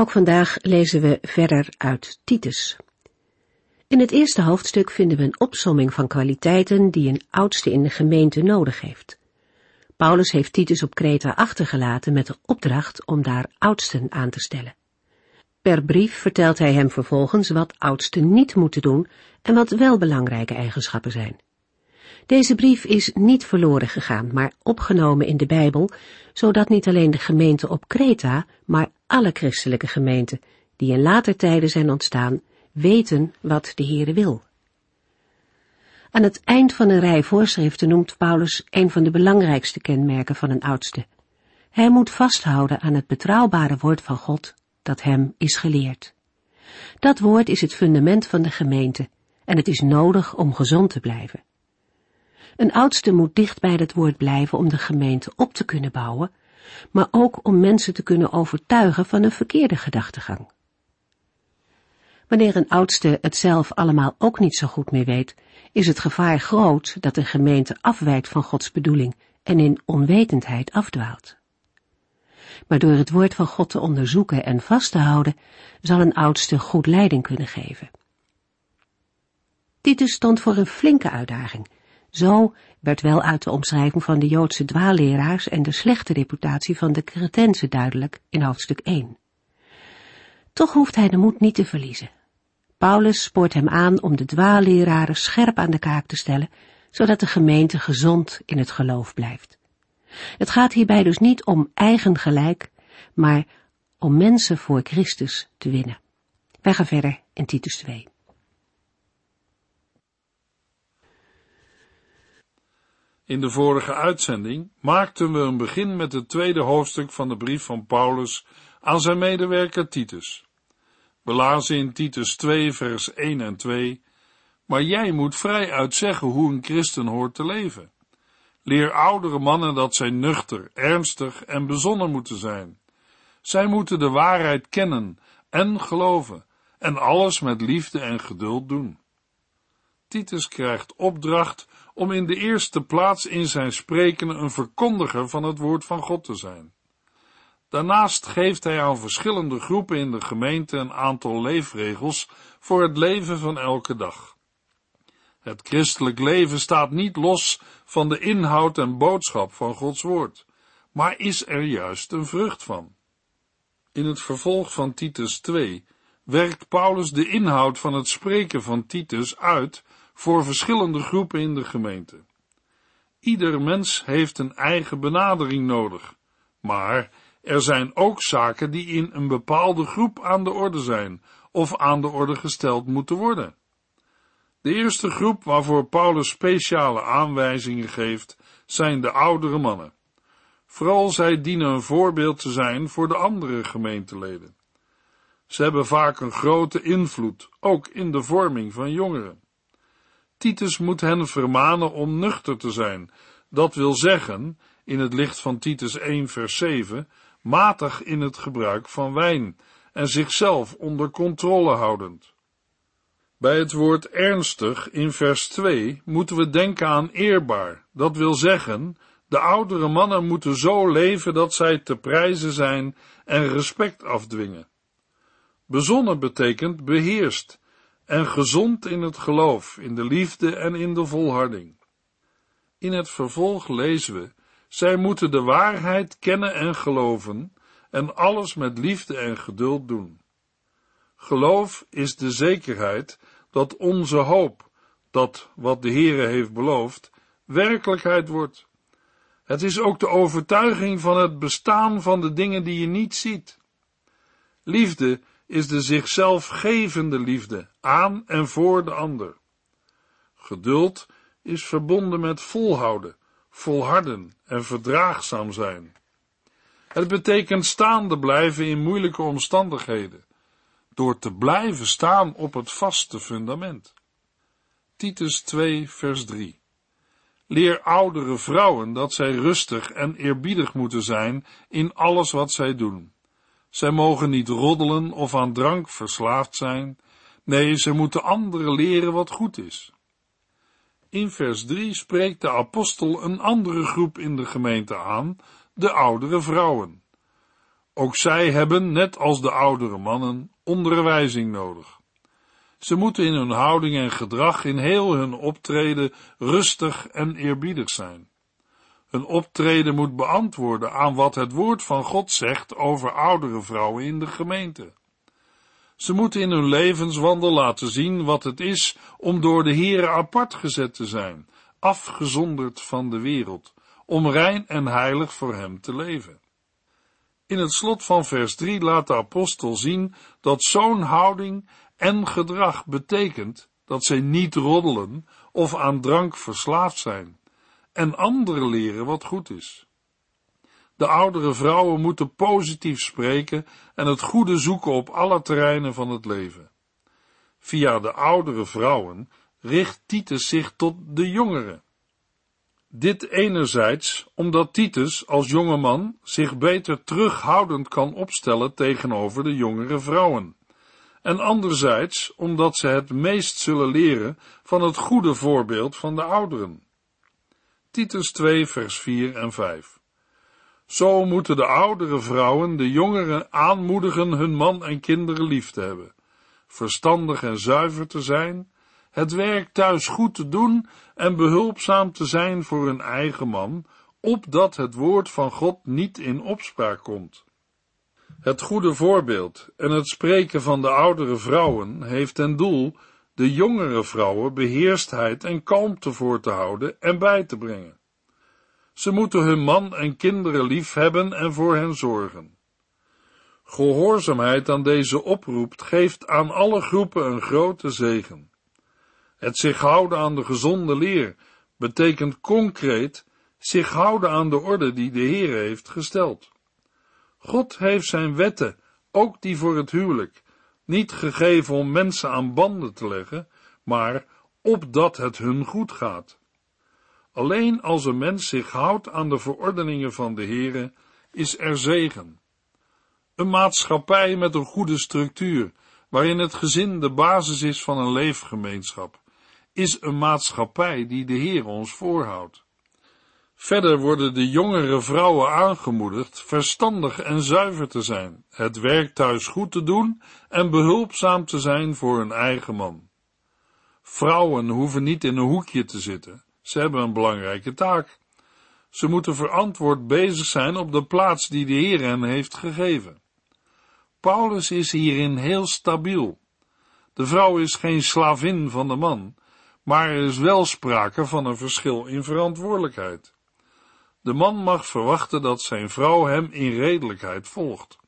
Ook vandaag lezen we verder uit Titus. In het eerste hoofdstuk vinden we een opsomming van kwaliteiten die een oudste in de gemeente nodig heeft. Paulus heeft Titus op Kreta achtergelaten met de opdracht om daar oudsten aan te stellen. Per brief vertelt hij hem vervolgens wat oudsten niet moeten doen en wat wel belangrijke eigenschappen zijn. Deze brief is niet verloren gegaan, maar opgenomen in de Bijbel, zodat niet alleen de gemeente op Kreta, maar alle christelijke gemeenten, die in later tijden zijn ontstaan, weten wat de Heere wil. Aan het eind van een rij voorschriften noemt Paulus een van de belangrijkste kenmerken van een oudste. Hij moet vasthouden aan het betrouwbare woord van God dat hem is geleerd. Dat woord is het fundament van de gemeente en het is nodig om gezond te blijven. Een oudste moet dicht bij het woord blijven om de gemeente op te kunnen bouwen, maar ook om mensen te kunnen overtuigen van een verkeerde gedachtegang. Wanneer een oudste het zelf allemaal ook niet zo goed meer weet, is het gevaar groot dat de gemeente afwijkt van Gods bedoeling en in onwetendheid afdwaalt. Maar door het woord van God te onderzoeken en vast te houden, zal een oudste goed leiding kunnen geven. Titus stond voor een flinke uitdaging zo werd wel uit de omschrijving van de Joodse dwaalleraars en de slechte reputatie van de Cretensen duidelijk in hoofdstuk 1. Toch hoeft hij de moed niet te verliezen. Paulus spoort hem aan om de dwaalleraren scherp aan de kaak te stellen, zodat de gemeente gezond in het geloof blijft. Het gaat hierbij dus niet om eigen gelijk, maar om mensen voor Christus te winnen. Wij gaan verder in Titus 2. In de vorige uitzending maakten we een begin met het tweede hoofdstuk van de brief van Paulus aan zijn medewerker Titus. We lazen in Titus 2 vers 1 en 2, maar jij moet vrij uit zeggen hoe een christen hoort te leven. Leer oudere mannen dat zij nuchter, ernstig en bezonnen moeten zijn. Zij moeten de waarheid kennen en geloven en alles met liefde en geduld doen. Titus krijgt opdracht om in de eerste plaats in zijn spreken een verkondiger van het woord van God te zijn. Daarnaast geeft hij aan verschillende groepen in de gemeente een aantal leefregels voor het leven van elke dag. Het christelijk leven staat niet los van de inhoud en boodschap van Gods woord, maar is er juist een vrucht van. In het vervolg van Titus 2 werkt Paulus de inhoud van het spreken van Titus uit voor verschillende groepen in de gemeente. Ieder mens heeft een eigen benadering nodig, maar er zijn ook zaken die in een bepaalde groep aan de orde zijn of aan de orde gesteld moeten worden. De eerste groep waarvoor Paulus speciale aanwijzingen geeft, zijn de oudere mannen. Vooral zij dienen een voorbeeld te zijn voor de andere gemeenteleden. Ze hebben vaak een grote invloed, ook in de vorming van jongeren. Titus moet hen vermanen om nuchter te zijn, dat wil zeggen, in het licht van Titus 1 vers 7, matig in het gebruik van wijn en zichzelf onder controle houdend. Bij het woord ernstig in vers 2 moeten we denken aan eerbaar, dat wil zeggen, de oudere mannen moeten zo leven dat zij te prijzen zijn en respect afdwingen. Bezonnen betekent beheerst, en gezond in het geloof, in de liefde en in de volharding. In het vervolg lezen we, zij moeten de waarheid kennen en geloven en alles met liefde en geduld doen. Geloof is de zekerheid dat onze hoop, dat wat de Heere heeft beloofd, werkelijkheid wordt. Het is ook de overtuiging van het bestaan van de dingen die je niet ziet. Liefde is de zichzelf gevende liefde aan en voor de ander. Geduld is verbonden met volhouden, volharden en verdraagzaam zijn. Het betekent staande blijven in moeilijke omstandigheden, door te blijven staan op het vaste fundament. Titus 2, vers 3. Leer oudere vrouwen dat zij rustig en eerbiedig moeten zijn in alles wat zij doen. Zij mogen niet roddelen of aan drank verslaafd zijn. Nee, ze moeten anderen leren wat goed is. In vers 3 spreekt de apostel een andere groep in de gemeente aan, de oudere vrouwen. Ook zij hebben, net als de oudere mannen, onderwijzing nodig. Ze moeten in hun houding en gedrag in heel hun optreden rustig en eerbiedig zijn. Hun optreden moet beantwoorden aan wat het woord van God zegt over oudere vrouwen in de gemeente. Ze moeten in hun levenswandel laten zien wat het is om door de Heere apart gezet te zijn, afgezonderd van de wereld, om rein en heilig voor Hem te leven. In het slot van vers 3 laat de apostel zien dat zo'n houding en gedrag betekent dat zij niet roddelen of aan drank verslaafd zijn en anderen leren wat goed is. De oudere vrouwen moeten positief spreken en het goede zoeken op alle terreinen van het leven. Via de oudere vrouwen richt Titus zich tot de jongeren. Dit enerzijds omdat Titus als jonge man zich beter terughoudend kan opstellen tegenover de jongere vrouwen. En anderzijds omdat ze het meest zullen leren van het goede voorbeeld van de ouderen. Titus 2 vers 4 en 5 Zo moeten de oudere vrouwen de jongeren aanmoedigen hun man en kinderen lief te hebben, verstandig en zuiver te zijn, het werk thuis goed te doen en behulpzaam te zijn voor hun eigen man, opdat het woord van God niet in opspraak komt. Het goede voorbeeld en het spreken van de oudere vrouwen heeft ten doel de jongere vrouwen beheerstheid en kalmte voor te houden en bij te brengen. Ze moeten hun man en kinderen lief hebben en voor hen zorgen. Gehoorzaamheid aan deze oproep geeft aan alle groepen een grote zegen. Het zich houden aan de gezonde leer betekent concreet zich houden aan de orde die de Heer heeft gesteld. God heeft zijn wetten, ook die voor het huwelijk, niet gegeven om mensen aan banden te leggen, maar opdat het hun goed gaat. Alleen als een mens zich houdt aan de verordeningen van de Heere, is er zegen. Een maatschappij met een goede structuur, waarin het gezin de basis is van een leefgemeenschap, is een maatschappij die de Heer ons voorhoudt. Verder worden de jongere vrouwen aangemoedigd verstandig en zuiver te zijn, het werk thuis goed te doen en behulpzaam te zijn voor hun eigen man. Vrouwen hoeven niet in een hoekje te zitten, ze hebben een belangrijke taak. Ze moeten verantwoord bezig zijn op de plaats die de Heer hen heeft gegeven. Paulus is hierin heel stabiel. De vrouw is geen slavin van de man, maar er is wel sprake van een verschil in verantwoordelijkheid. De man mag verwachten dat zijn vrouw hem in redelijkheid volgt,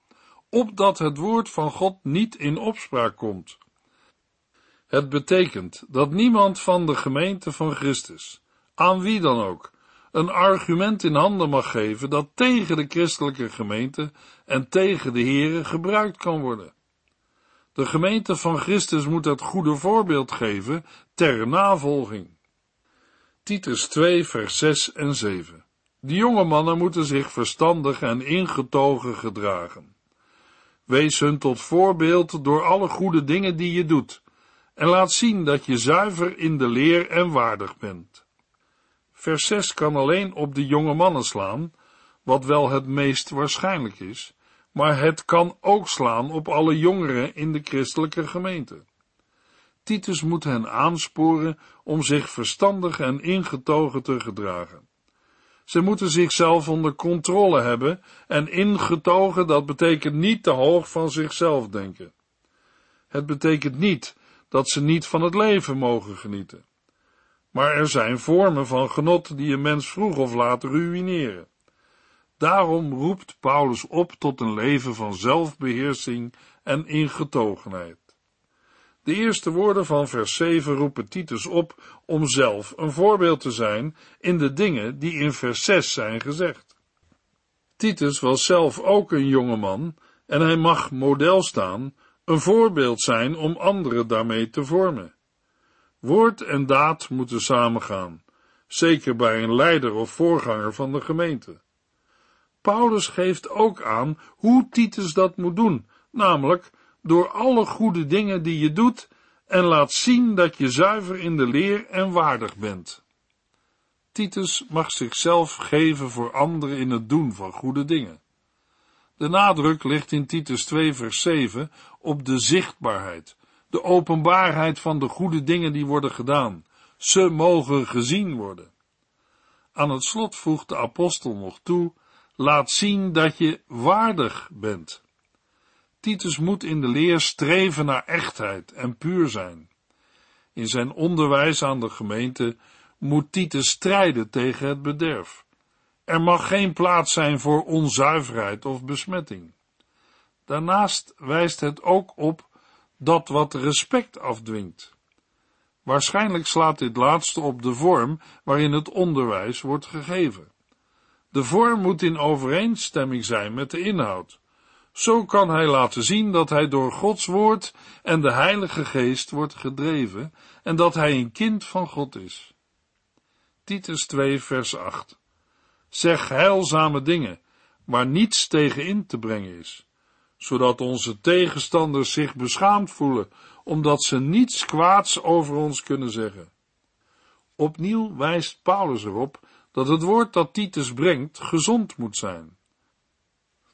opdat het woord van God niet in opspraak komt. Het betekent dat niemand van de gemeente van Christus, aan wie dan ook, een argument in handen mag geven dat tegen de christelijke gemeente en tegen de Here gebruikt kan worden. De gemeente van Christus moet het goede voorbeeld geven ter navolging. Titus 2 vers 6 en 7 de jonge mannen moeten zich verstandig en ingetogen gedragen. Wees hun tot voorbeeld door alle goede dingen die je doet, en laat zien dat je zuiver in de leer en waardig bent. Vers 6 kan alleen op de jonge mannen slaan, wat wel het meest waarschijnlijk is, maar het kan ook slaan op alle jongeren in de christelijke gemeente. Titus moet hen aansporen om zich verstandig en ingetogen te gedragen. Ze moeten zichzelf onder controle hebben en ingetogen, dat betekent niet te hoog van zichzelf denken. Het betekent niet dat ze niet van het leven mogen genieten. Maar er zijn vormen van genot die een mens vroeg of laat ruïneren. Daarom roept Paulus op tot een leven van zelfbeheersing en ingetogenheid. De eerste woorden van vers 7 roepen Titus op om zelf een voorbeeld te zijn in de dingen die in vers 6 zijn gezegd. Titus was zelf ook een jonge man en hij mag model staan een voorbeeld zijn om anderen daarmee te vormen. Woord en daad moeten samengaan, zeker bij een leider of voorganger van de gemeente. Paulus geeft ook aan hoe Titus dat moet doen, namelijk door alle goede dingen die je doet en laat zien dat je zuiver in de leer en waardig bent. Titus mag zichzelf geven voor anderen in het doen van goede dingen. De nadruk ligt in Titus 2 vers 7 op de zichtbaarheid, de openbaarheid van de goede dingen die worden gedaan. Ze mogen gezien worden. Aan het slot voegt de apostel nog toe, laat zien dat je waardig bent. Titus moet in de leer streven naar echtheid en puur zijn. In zijn onderwijs aan de gemeente moet Titus strijden tegen het bederf. Er mag geen plaats zijn voor onzuiverheid of besmetting. Daarnaast wijst het ook op dat wat respect afdwingt. Waarschijnlijk slaat dit laatste op de vorm waarin het onderwijs wordt gegeven. De vorm moet in overeenstemming zijn met de inhoud. Zo kan hij laten zien dat hij door Gods woord en de Heilige Geest wordt gedreven en dat hij een kind van God is. Titus 2 vers 8 Zeg heilzame dingen, waar niets tegen in te brengen is, zodat onze tegenstanders zich beschaamd voelen, omdat ze niets kwaads over ons kunnen zeggen. Opnieuw wijst Paulus erop dat het woord dat Titus brengt gezond moet zijn.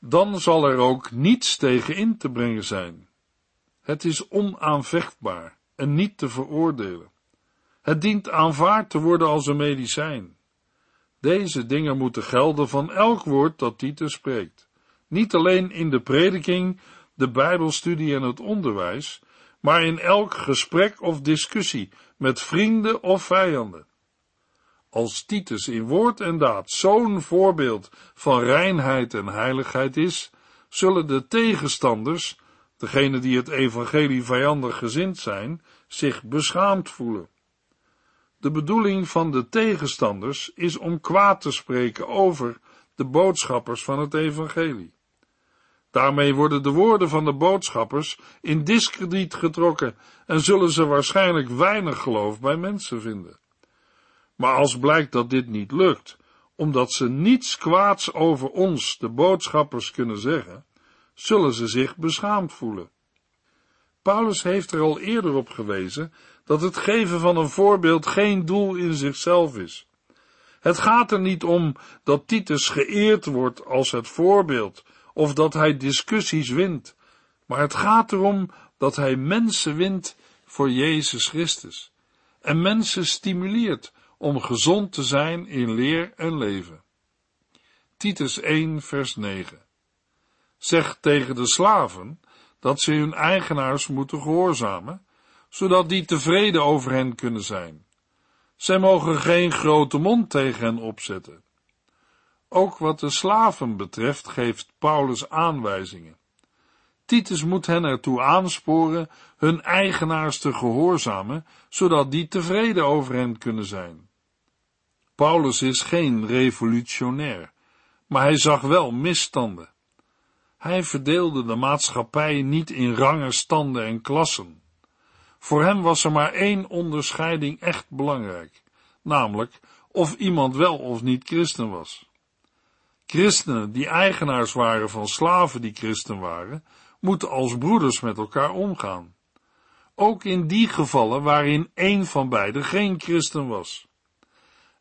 Dan zal er ook niets tegen in te brengen zijn. Het is onaanvechtbaar en niet te veroordelen. Het dient aanvaard te worden als een medicijn. Deze dingen moeten gelden van elk woord dat Titus spreekt. Niet alleen in de prediking, de Bijbelstudie en het onderwijs, maar in elk gesprek of discussie met vrienden of vijanden. Als Titus in woord en daad zo'n voorbeeld van reinheid en heiligheid is, zullen de tegenstanders, degenen die het evangelie vijandig gezind zijn, zich beschaamd voelen. De bedoeling van de tegenstanders is om kwaad te spreken over de boodschappers van het evangelie. Daarmee worden de woorden van de boodschappers in diskrediet getrokken en zullen ze waarschijnlijk weinig geloof bij mensen vinden. Maar als blijkt dat dit niet lukt, omdat ze niets kwaads over ons, de boodschappers, kunnen zeggen, zullen ze zich beschaamd voelen. Paulus heeft er al eerder op gewezen dat het geven van een voorbeeld geen doel in zichzelf is. Het gaat er niet om dat Titus geëerd wordt als het voorbeeld of dat hij discussies wint, maar het gaat erom dat hij mensen wint voor Jezus Christus en mensen stimuleert om gezond te zijn in leer en leven. Titus 1 vers 9 Zeg tegen de slaven dat ze hun eigenaars moeten gehoorzamen, zodat die tevreden over hen kunnen zijn. Zij mogen geen grote mond tegen hen opzetten. Ook wat de slaven betreft geeft Paulus aanwijzingen. Titus moet hen ertoe aansporen hun eigenaars te gehoorzamen, zodat die tevreden over hen kunnen zijn. Paulus is geen revolutionair, maar hij zag wel misstanden. Hij verdeelde de maatschappij niet in rangen, standen en klassen. Voor hem was er maar één onderscheiding echt belangrijk, namelijk of iemand wel of niet christen was. Christenen die eigenaars waren van slaven die christen waren, moeten als broeders met elkaar omgaan. Ook in die gevallen waarin één van beiden geen christen was.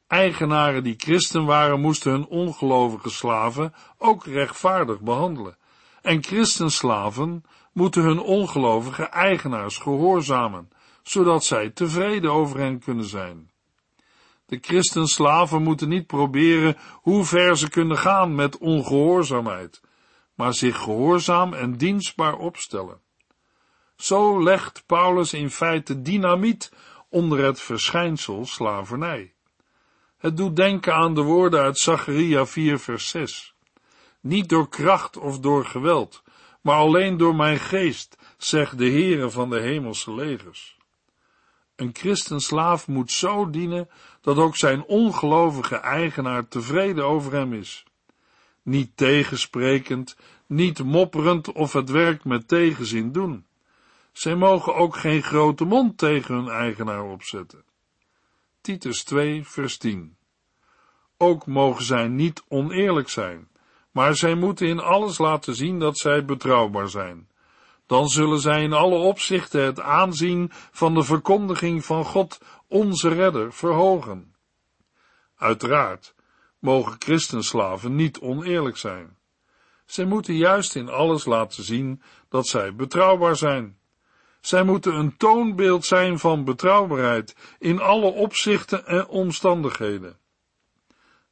Eigenaren die christen waren, moesten hun ongelovige slaven ook rechtvaardig behandelen. En christenslaven moeten hun ongelovige eigenaars gehoorzamen, zodat zij tevreden over hen kunnen zijn. De christenslaven moeten niet proberen hoe ver ze kunnen gaan met ongehoorzaamheid, maar zich gehoorzaam en dienstbaar opstellen. Zo legt Paulus in feite dynamiet onder het verschijnsel slavernij. Het doet denken aan de woorden uit Zacharia 4 vers 6. Niet door kracht of door geweld, maar alleen door mijn geest, zegt de Heere van de hemelse legers. Een christenslaaf moet zo dienen dat ook zijn ongelovige eigenaar tevreden over hem is. Niet tegensprekend, niet mopperend of het werk met tegenzin doen. Zij mogen ook geen grote mond tegen hun eigenaar opzetten. Titus 2, vers 10. Ook mogen zij niet oneerlijk zijn, maar zij moeten in alles laten zien dat zij betrouwbaar zijn. Dan zullen zij in alle opzichten het aanzien van de verkondiging van God, onze redder, verhogen. Uiteraard mogen christenslaven niet oneerlijk zijn. Zij moeten juist in alles laten zien dat zij betrouwbaar zijn. Zij moeten een toonbeeld zijn van betrouwbaarheid in alle opzichten en omstandigheden.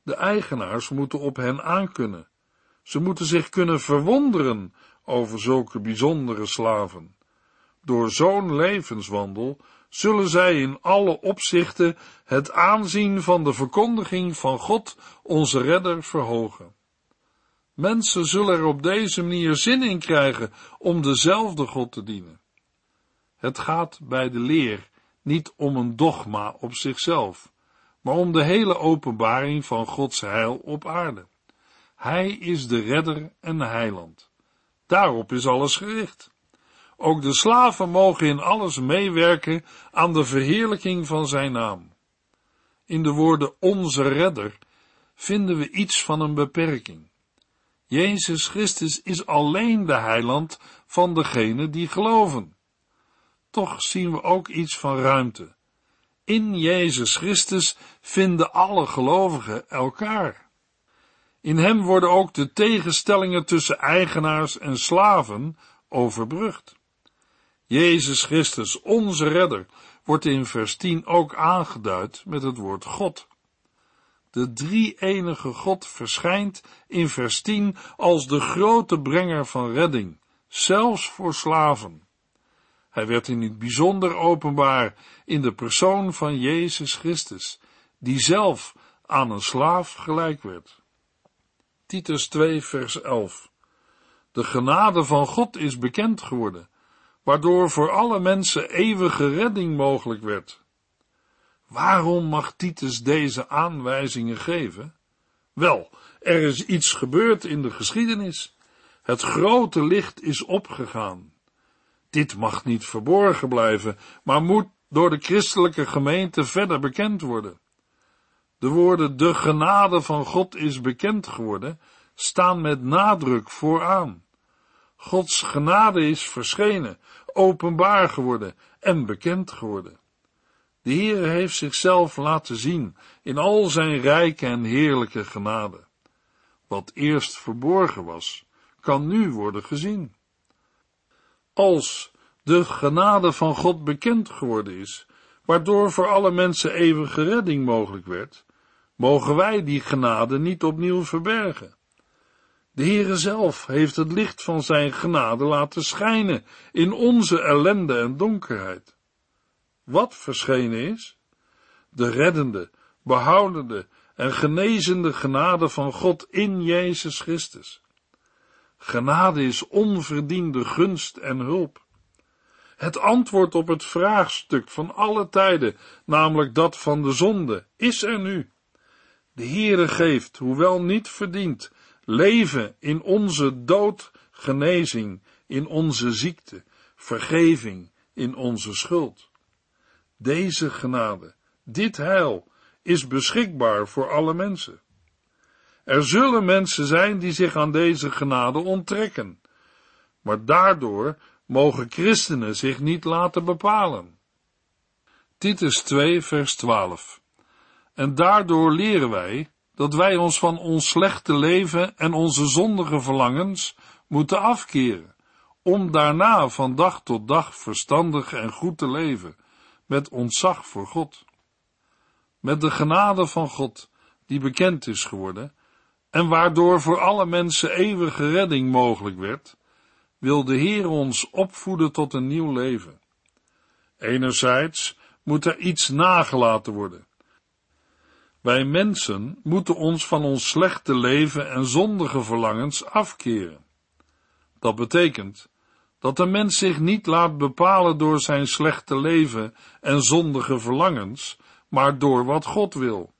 De eigenaars moeten op hen aankunnen. Ze moeten zich kunnen verwonderen over zulke bijzondere slaven. Door zo'n levenswandel zullen zij in alle opzichten het aanzien van de verkondiging van God, onze redder, verhogen. Mensen zullen er op deze manier zin in krijgen om dezelfde God te dienen. Het gaat bij de leer niet om een dogma op zichzelf, maar om de hele openbaring van Gods heil op aarde. Hij is de redder en heiland. Daarop is alles gericht. Ook de slaven mogen in alles meewerken aan de verheerlijking van zijn naam. In de woorden onze redder vinden we iets van een beperking. Jezus Christus is alleen de heiland van degenen die geloven. Toch zien we ook iets van ruimte. In Jezus Christus vinden alle gelovigen elkaar. In hem worden ook de tegenstellingen tussen eigenaars en slaven overbrugd. Jezus Christus, onze redder, wordt in vers 10 ook aangeduid met het woord God. De drie-enige God verschijnt in vers 10 als de grote brenger van redding, zelfs voor slaven. Hij werd in het bijzonder openbaar in de persoon van Jezus Christus, die zelf aan een slaaf gelijk werd. Titus 2 vers 11 De genade van God is bekend geworden, waardoor voor alle mensen eeuwige redding mogelijk werd. Waarom mag Titus deze aanwijzingen geven? Wel, er is iets gebeurd in de geschiedenis. Het grote licht is opgegaan. Dit mag niet verborgen blijven, maar moet door de christelijke gemeente verder bekend worden. De woorden de genade van God is bekend geworden staan met nadruk vooraan. Gods genade is verschenen, openbaar geworden en bekend geworden. De Heer heeft zichzelf laten zien in al zijn rijke en heerlijke genade. Wat eerst verborgen was, kan nu worden gezien. Als de genade van God bekend geworden is, waardoor voor alle mensen eeuwige redding mogelijk werd, mogen wij die genade niet opnieuw verbergen. De Heere zelf heeft het licht van zijn genade laten schijnen in onze ellende en donkerheid. Wat verschenen is? De reddende, behoudende en genezende genade van God in Jezus Christus. Genade is onverdiende gunst en hulp. Het antwoord op het vraagstuk van alle tijden, namelijk dat van de zonde, is er nu. De Heere geeft, hoewel niet verdiend, leven in onze dood, genezing in onze ziekte, vergeving in onze schuld. Deze genade, dit heil, is beschikbaar voor alle mensen. Er zullen mensen zijn die zich aan deze genade onttrekken, maar daardoor mogen christenen zich niet laten bepalen. Titus 2, vers 12. En daardoor leren wij dat wij ons van ons slechte leven en onze zondige verlangens moeten afkeren, om daarna van dag tot dag verstandig en goed te leven, met ontzag voor God. Met de genade van God, die bekend is geworden, en waardoor voor alle mensen eeuwige redding mogelijk werd, wil de Heer ons opvoeden tot een nieuw leven. Enerzijds moet er iets nagelaten worden. Wij mensen moeten ons van ons slechte leven en zondige verlangens afkeren. Dat betekent dat de mens zich niet laat bepalen door zijn slechte leven en zondige verlangens, maar door wat God wil.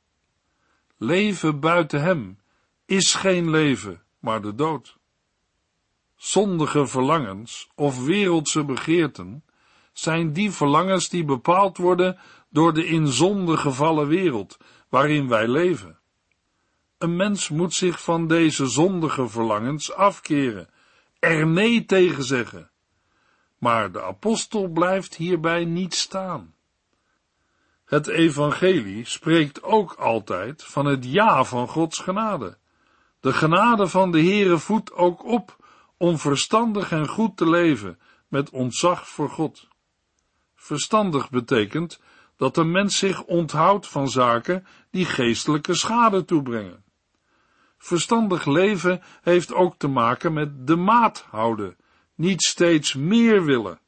Leven buiten Hem is geen leven, maar de dood zondige verlangens of wereldse begeerten zijn die verlangens die bepaald worden door de in zonde gevallen wereld waarin wij leven. Een mens moet zich van deze zondige verlangens afkeren, er nee tegen zeggen. Maar de apostel blijft hierbij niet staan. Het evangelie spreekt ook altijd van het ja van Gods genade. De genade van de Heere voedt ook op om verstandig en goed te leven met ontzag voor God. Verstandig betekent dat een mens zich onthoudt van zaken die geestelijke schade toebrengen. Verstandig leven heeft ook te maken met de maat houden, niet steeds meer willen.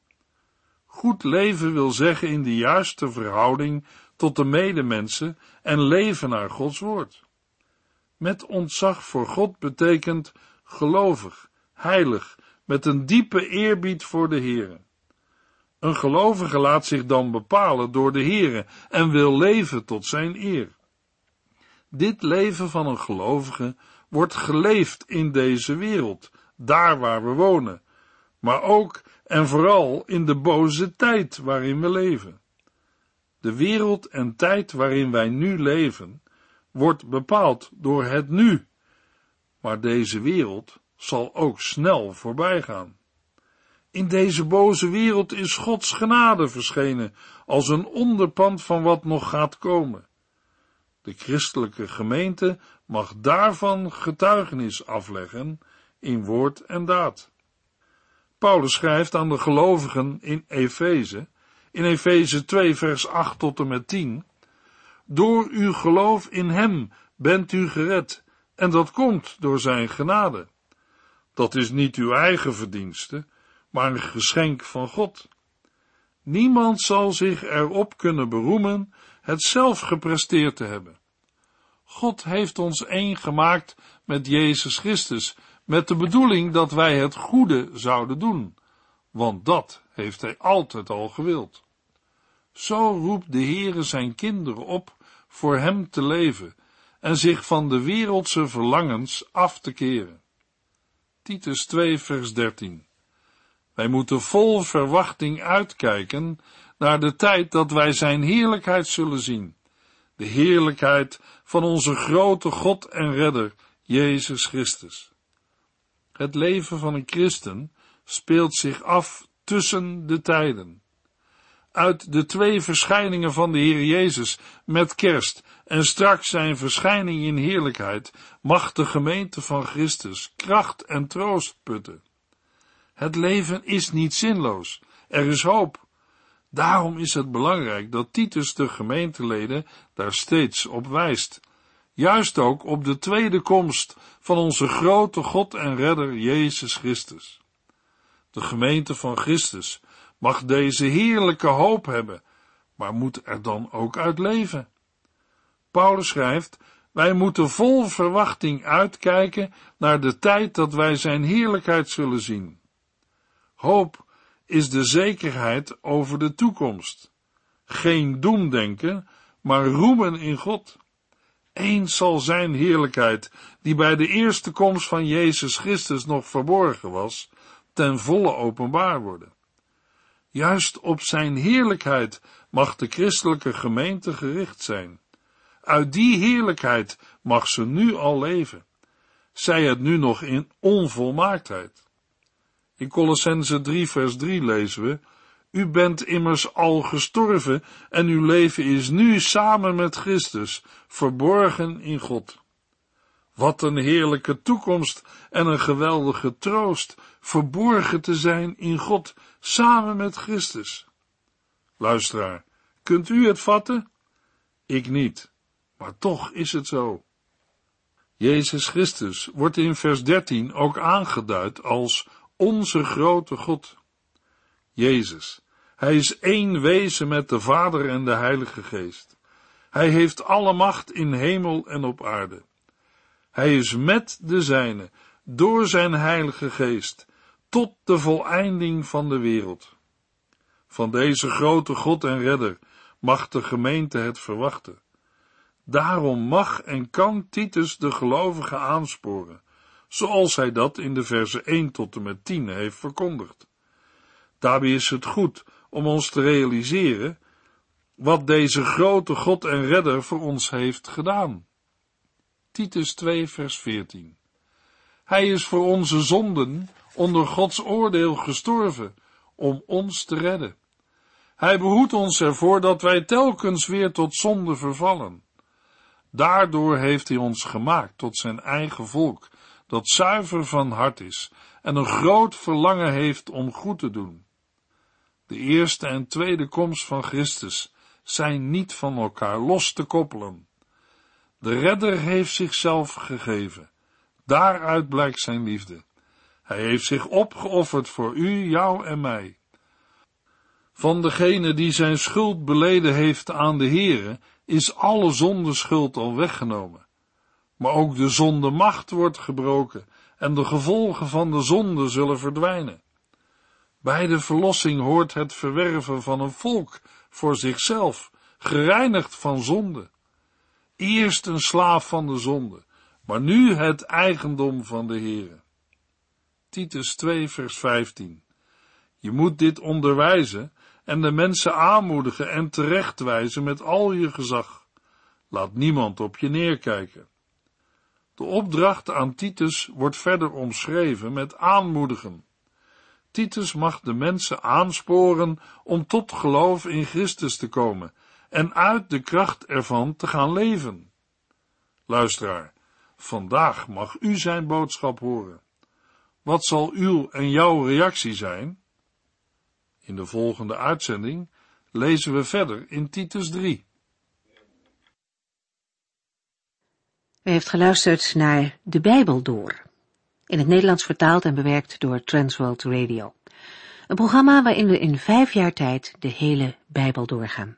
Goed leven wil zeggen in de juiste verhouding tot de medemensen en leven naar Gods woord. Met ontzag voor God betekent gelovig, heilig, met een diepe eerbied voor de Heere. Een gelovige laat zich dan bepalen door de Heere en wil leven tot zijn eer. Dit leven van een gelovige wordt geleefd in deze wereld, daar waar we wonen, maar ook en vooral in de boze tijd waarin we leven. De wereld en tijd waarin wij nu leven, wordt bepaald door het nu, maar deze wereld zal ook snel voorbij gaan. In deze boze wereld is Gods genade verschenen als een onderpand van wat nog gaat komen. De christelijke gemeente mag daarvan getuigenis afleggen in woord en daad. Paulus schrijft aan de gelovigen in Efeze, in Efeze 2 vers 8 tot en met 10, Door uw geloof in hem bent u gered, en dat komt door zijn genade. Dat is niet uw eigen verdienste, maar een geschenk van God. Niemand zal zich erop kunnen beroemen het zelf gepresteerd te hebben. God heeft ons één gemaakt met Jezus Christus, met de bedoeling dat wij het goede zouden doen, want dat heeft Hij altijd al gewild. Zo roept de Heere zijn kinderen op voor Hem te leven en zich van de wereldse verlangens af te keren. Titus 2 vers 13 Wij moeten vol verwachting uitkijken naar de tijd dat wij zijn heerlijkheid zullen zien, de heerlijkheid van onze grote God en Redder, Jezus Christus. Het leven van een christen speelt zich af tussen de tijden. Uit de twee verschijningen van de Heer Jezus met kerst en straks zijn verschijning in heerlijkheid mag de gemeente van Christus kracht en troost putten. Het leven is niet zinloos, er is hoop. Daarom is het belangrijk dat Titus de gemeenteleden daar steeds op wijst juist ook op de tweede komst van onze grote God en Redder Jezus Christus. De gemeente van Christus mag deze heerlijke hoop hebben, maar moet er dan ook uit leven. Paulus schrijft, wij moeten vol verwachting uitkijken naar de tijd dat wij zijn heerlijkheid zullen zien. Hoop is de zekerheid over de toekomst. Geen doemdenken, maar roemen in God. Eens zal zijn heerlijkheid, die bij de eerste komst van Jezus Christus nog verborgen was, ten volle openbaar worden. Juist op zijn heerlijkheid mag de christelijke gemeente gericht zijn. Uit die heerlijkheid mag ze nu al leven, zij het nu nog in onvolmaaktheid. In Colossense 3 vers 3 lezen we, u bent immers al gestorven en uw leven is nu samen met Christus, verborgen in God. Wat een heerlijke toekomst en een geweldige troost, verborgen te zijn in God, samen met Christus. Luisteraar, kunt u het vatten? Ik niet, maar toch is het zo. Jezus Christus wordt in vers 13 ook aangeduid als onze grote God. Jezus, hij is één wezen met de Vader en de Heilige Geest. Hij heeft alle macht in hemel en op aarde. Hij is met de zijne, door zijn Heilige Geest, tot de voleinding van de wereld. Van deze grote God en Redder mag de gemeente het verwachten. Daarom mag en kan Titus de gelovigen aansporen, zoals hij dat in de verse 1 tot en met 10 heeft verkondigd. Daarbij is het goed om ons te realiseren wat deze grote God en Redder voor ons heeft gedaan. Titus 2, vers 14. Hij is voor onze zonden onder Gods oordeel gestorven om ons te redden. Hij behoedt ons ervoor dat wij telkens weer tot zonde vervallen. Daardoor heeft hij ons gemaakt tot zijn eigen volk, dat zuiver van hart is en een groot verlangen heeft om goed te doen. De eerste en tweede komst van Christus zijn niet van elkaar los te koppelen. De redder heeft zichzelf gegeven. Daaruit blijkt zijn liefde. Hij heeft zich opgeofferd voor u, jou en mij. Van degene die zijn schuld beleden heeft aan de Heere, is alle zondeschuld al weggenomen. Maar ook de zondemacht wordt gebroken en de gevolgen van de zonde zullen verdwijnen. Bij de verlossing hoort het verwerven van een volk voor zichzelf, gereinigd van zonde. Eerst een slaaf van de zonde, maar nu het eigendom van de Heere. Titus 2 vers 15 Je moet dit onderwijzen en de mensen aanmoedigen en terechtwijzen met al je gezag. Laat niemand op je neerkijken. De opdracht aan Titus wordt verder omschreven met aanmoedigen. Titus mag de mensen aansporen om tot geloof in Christus te komen en uit de kracht ervan te gaan leven. Luisteraar, vandaag mag u zijn boodschap horen. Wat zal uw en jouw reactie zijn? In de volgende uitzending lezen we verder in Titus 3. U heeft geluisterd naar De Bijbel Door, in het Nederlands vertaald en bewerkt door Transworld Radio. Een programma waarin we in vijf jaar tijd de hele Bijbel doorgaan.